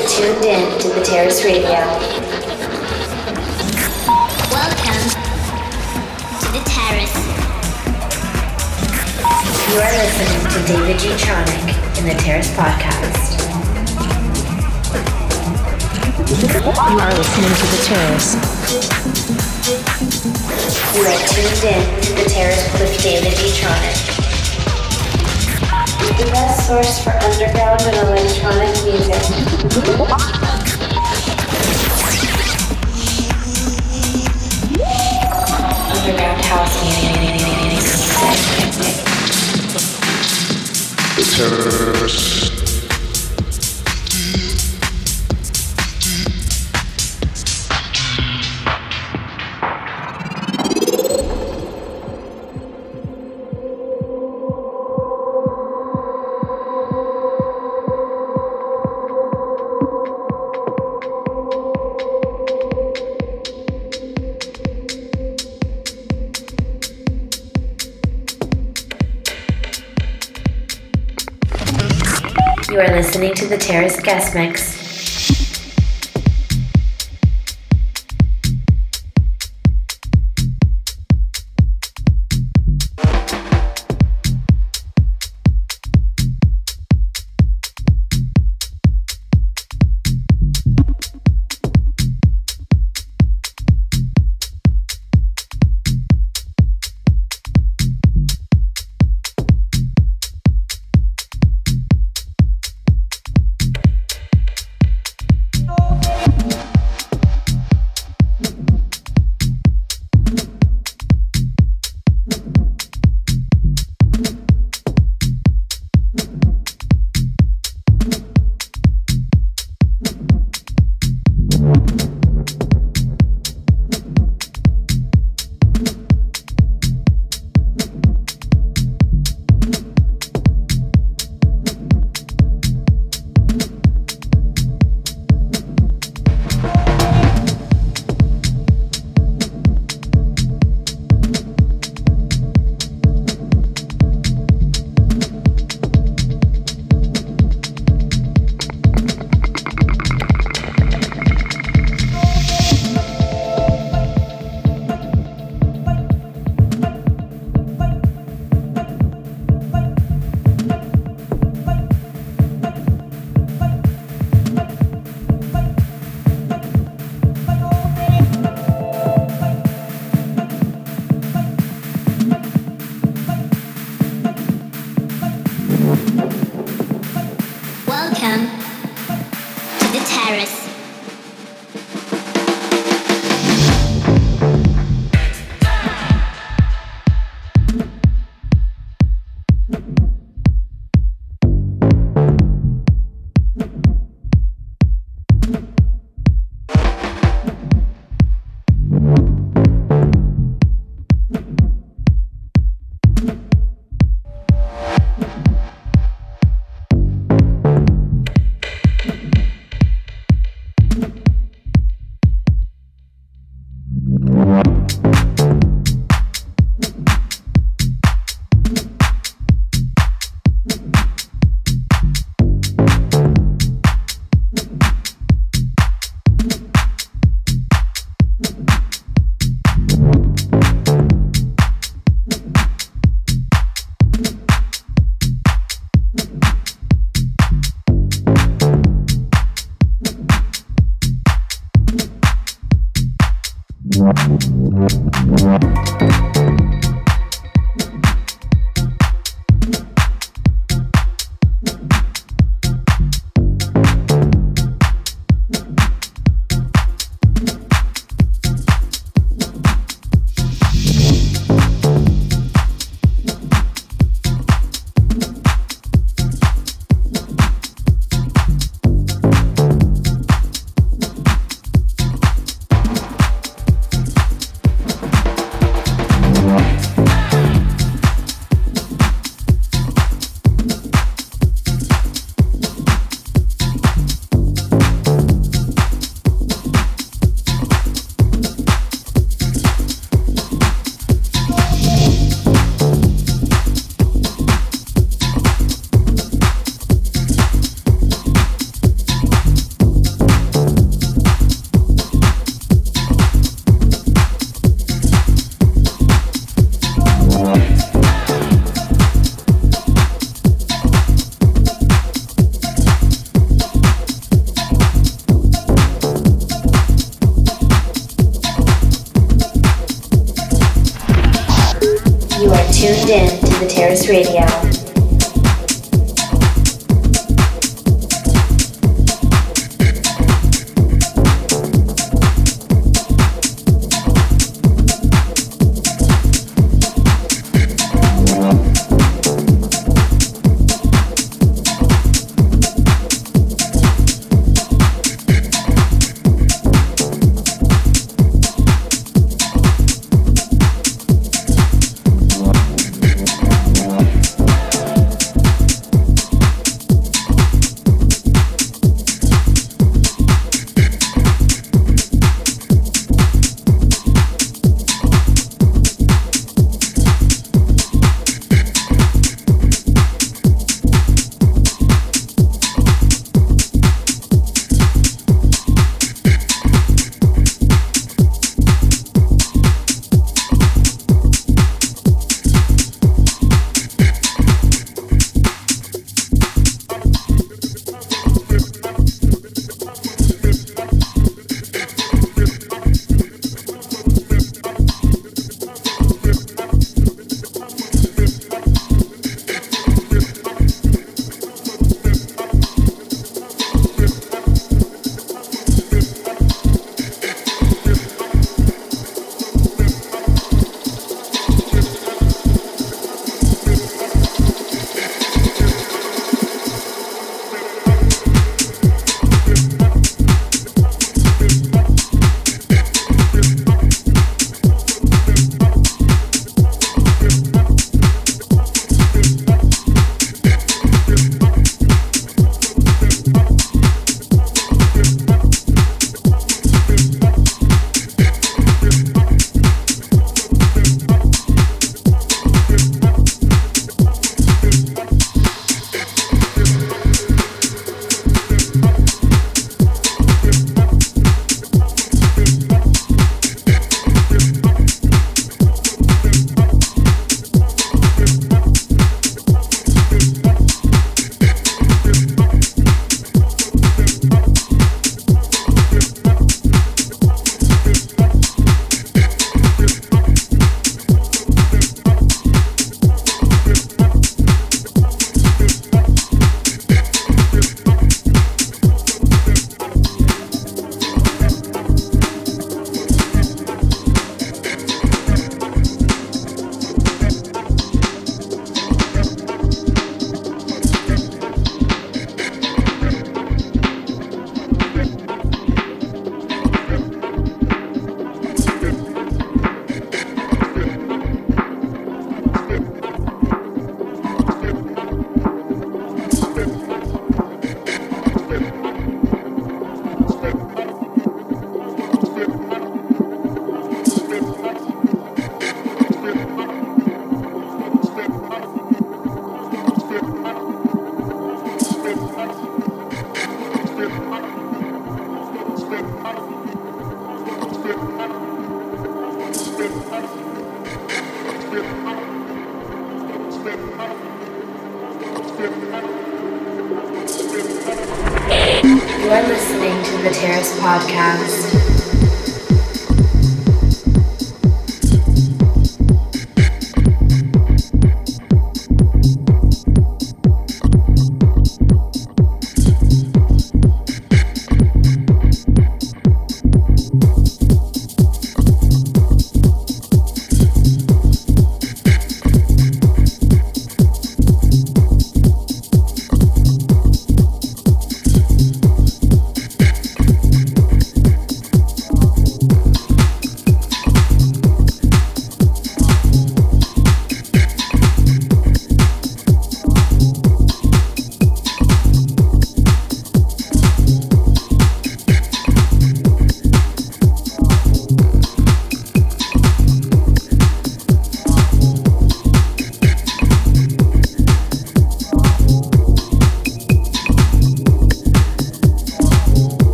are tuned in to the Terrace Radio. Welcome to the terrace. You are listening to David G. Tronic in the Terrace Podcast. You are listening to The Terrace. You are tuned in to the Terrace with David G. Tronic. The best source for underground and electronic music. Underground house music. You the Terrace Guest Mix.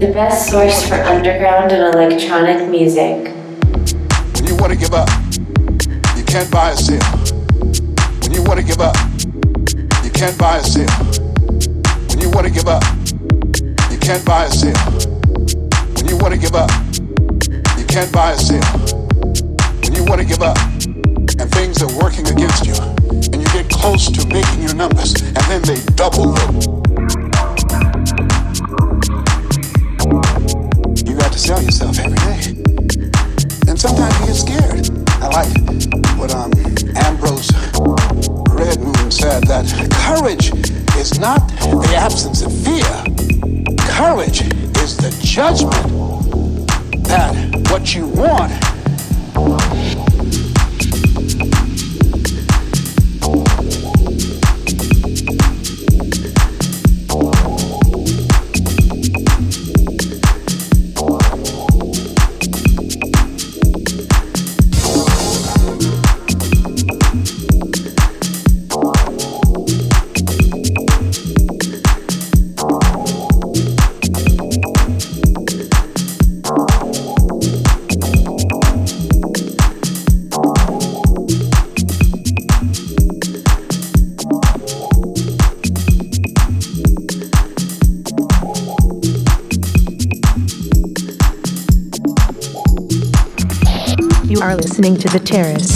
The best source for underground and electronic music. When you want to give up, you can't buy a sale. When you want to give up, you can't buy a sale. When you want to give up, you can't buy a sale. When you want to give up, you can't buy a sale. When you want to give up, and things are working against you, and you get close to making your numbers, and then they double to sell yourself every day. And sometimes you get scared. I like what um, Ambrose Redmoon said that courage is not the absence of fear. Courage is the judgment that what you want To The Terrace.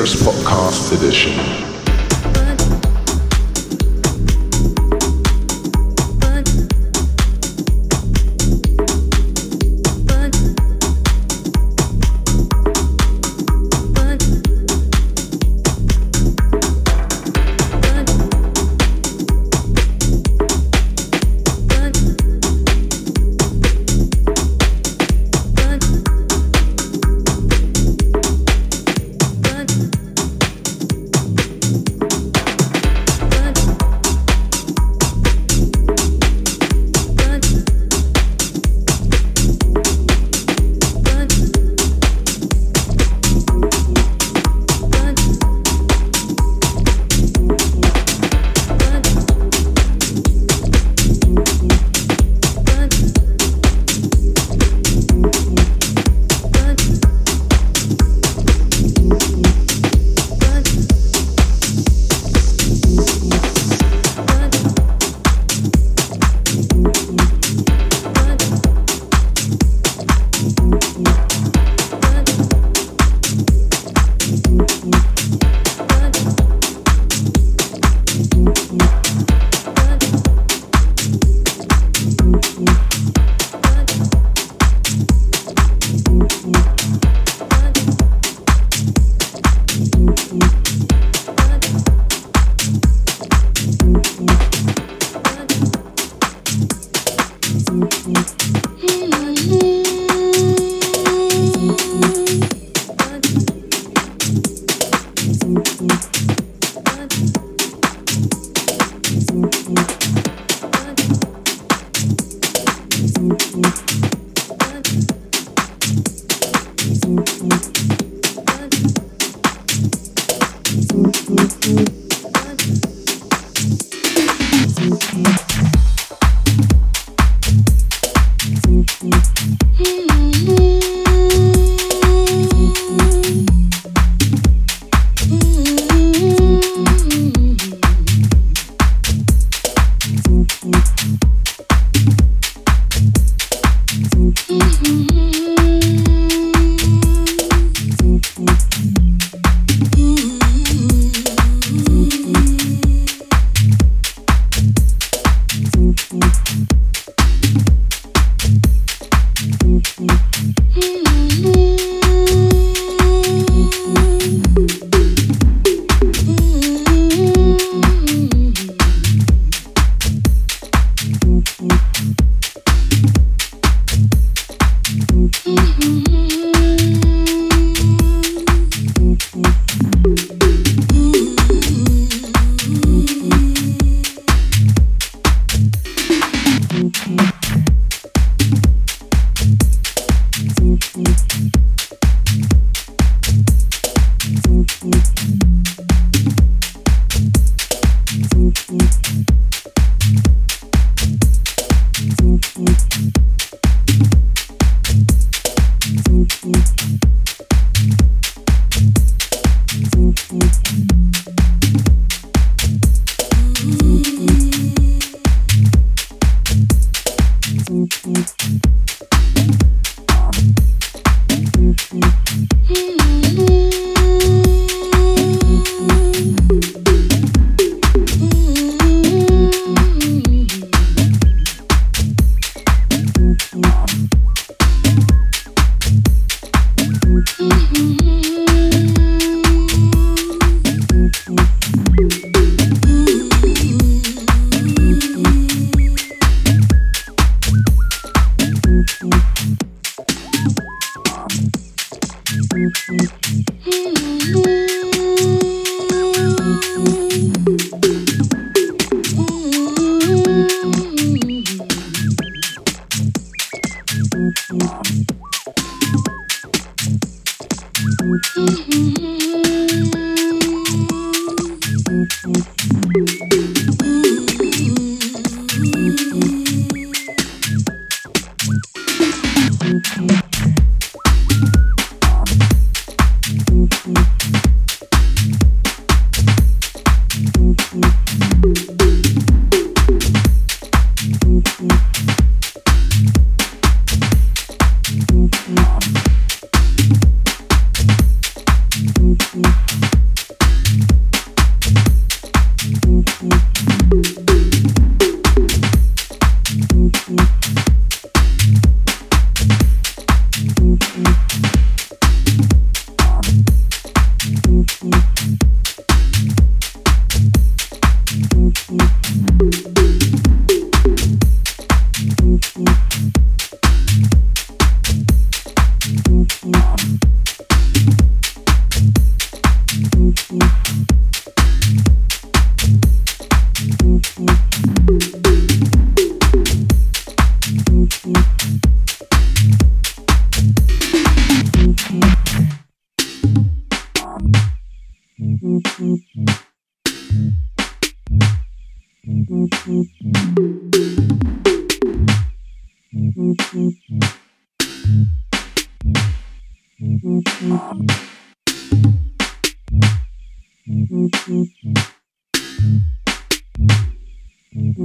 Podcast Edition.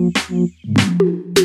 Música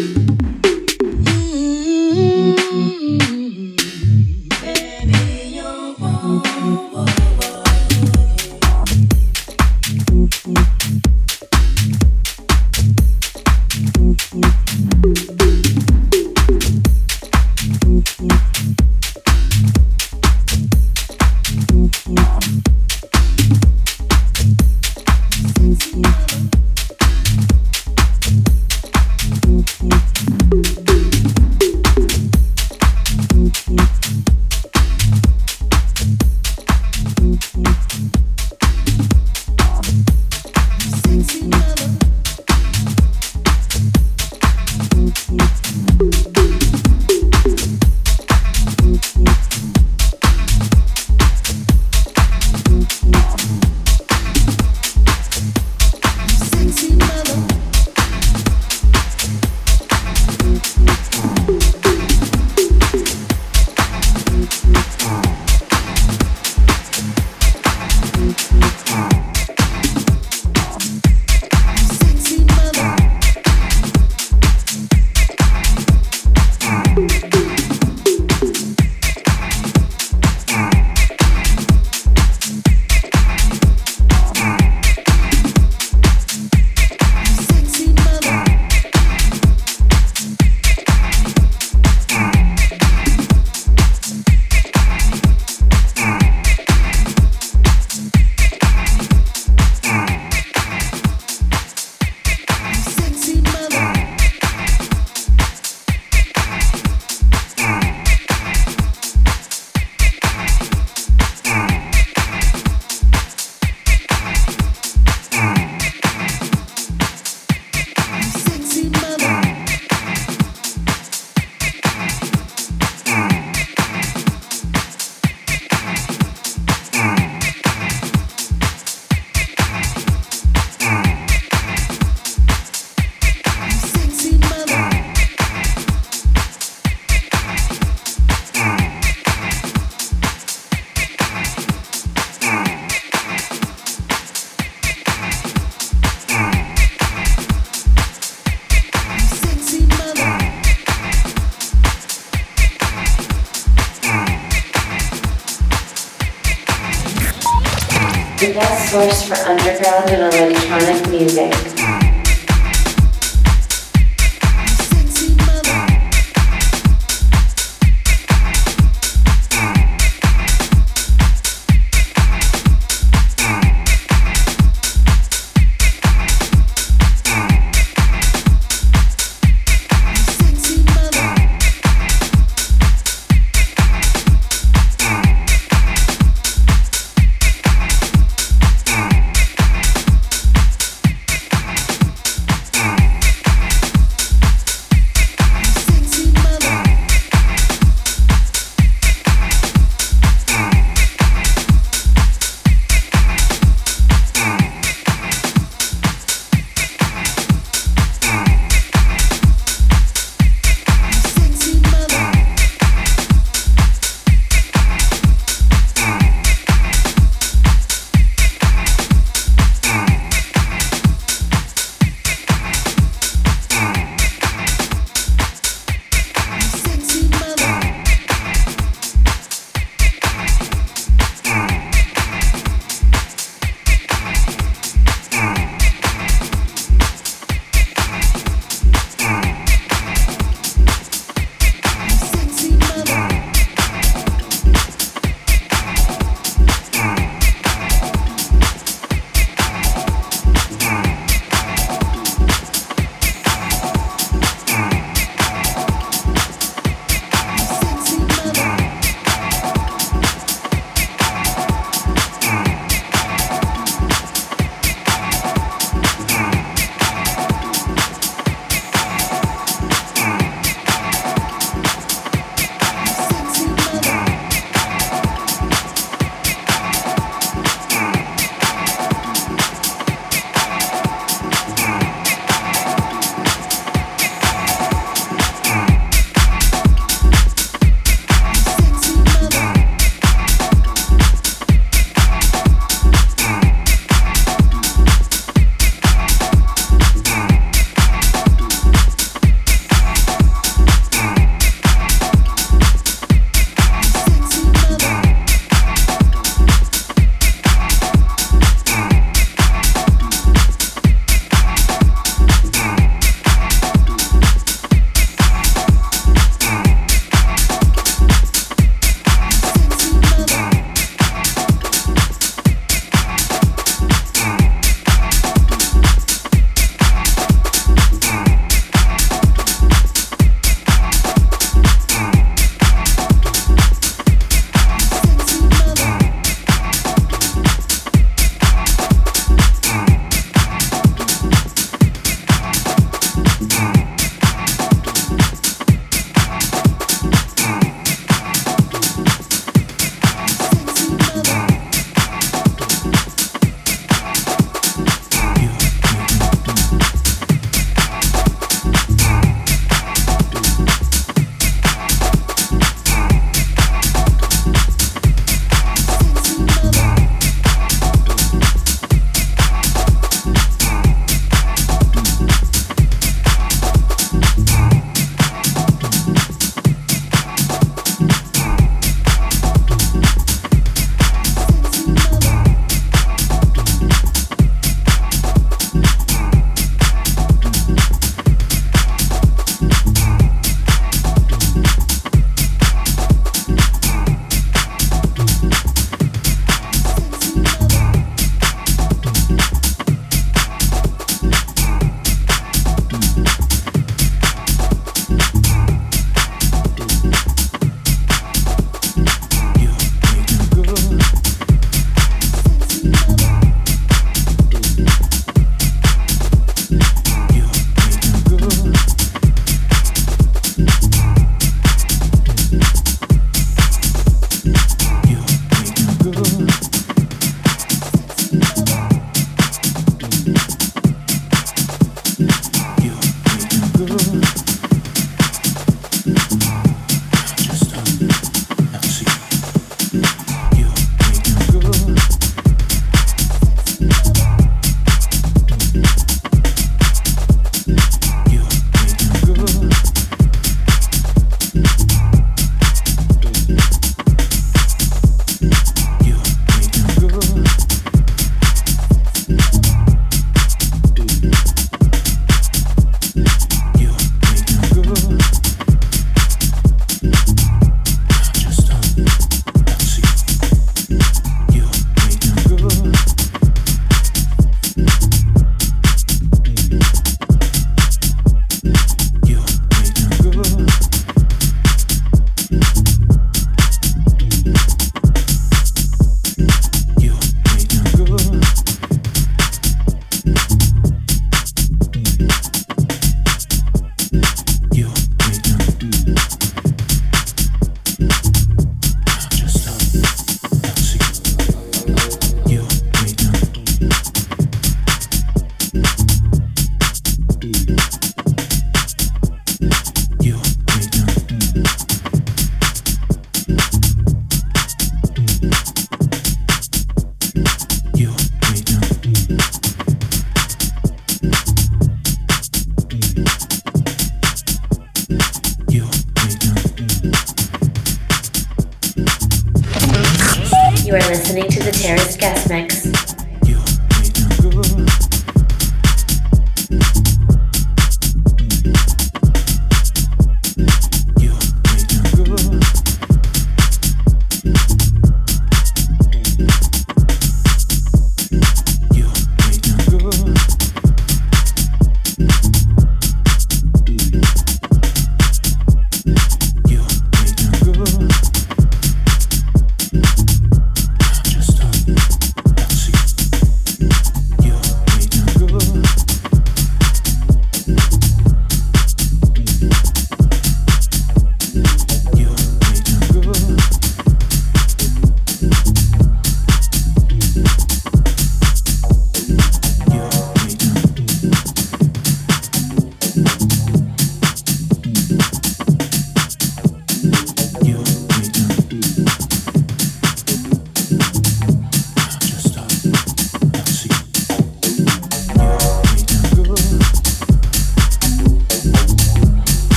source for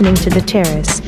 Listening to The Terrace.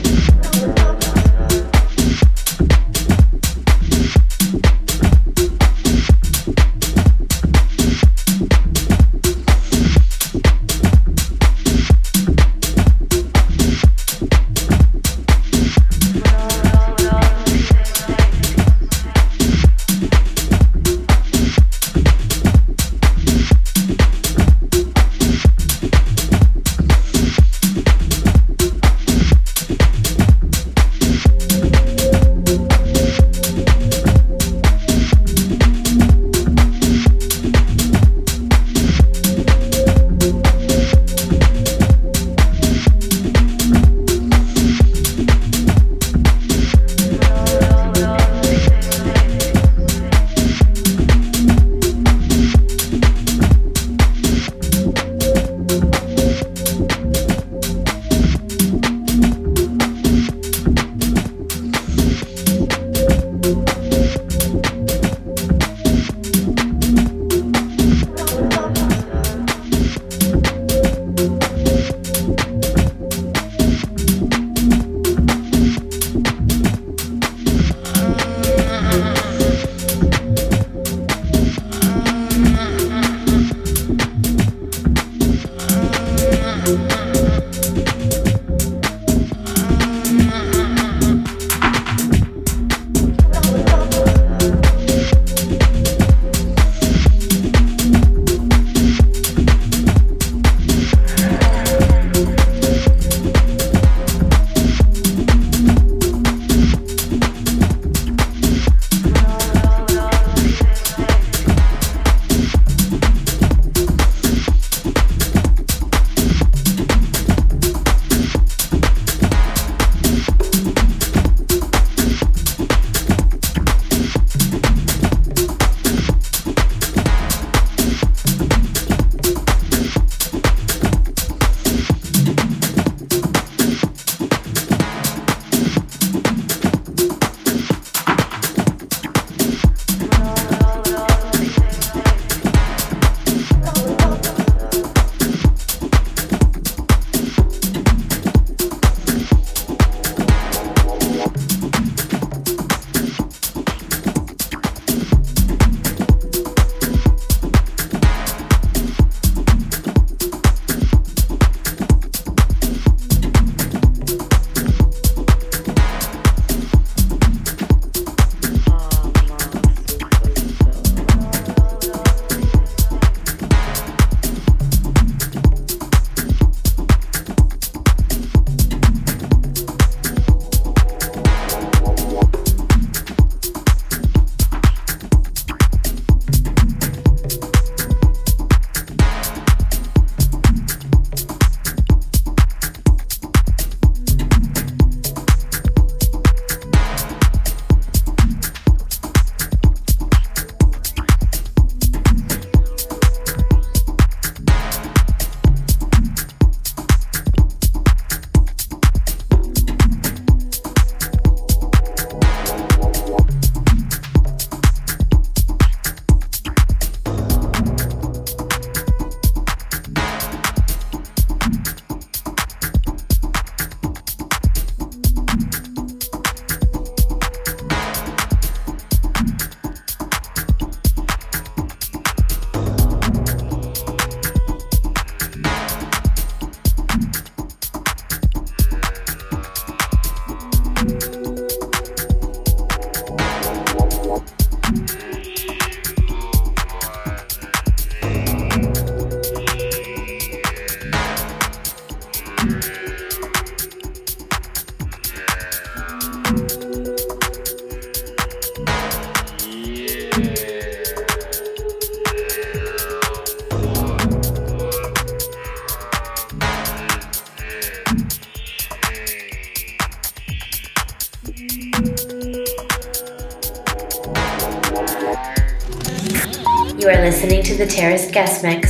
guest mix.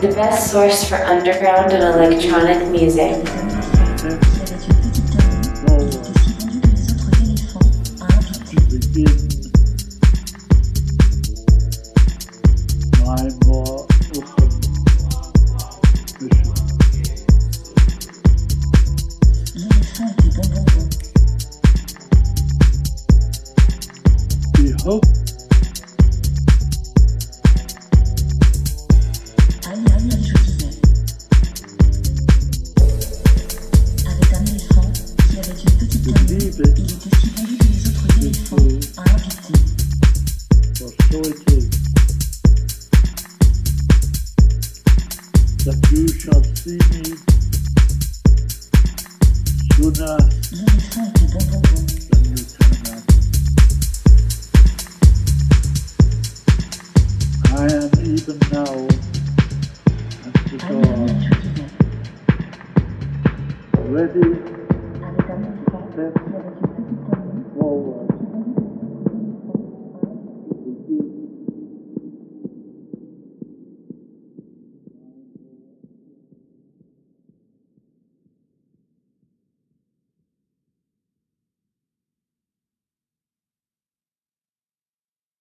Guest best source for underground and electronic music.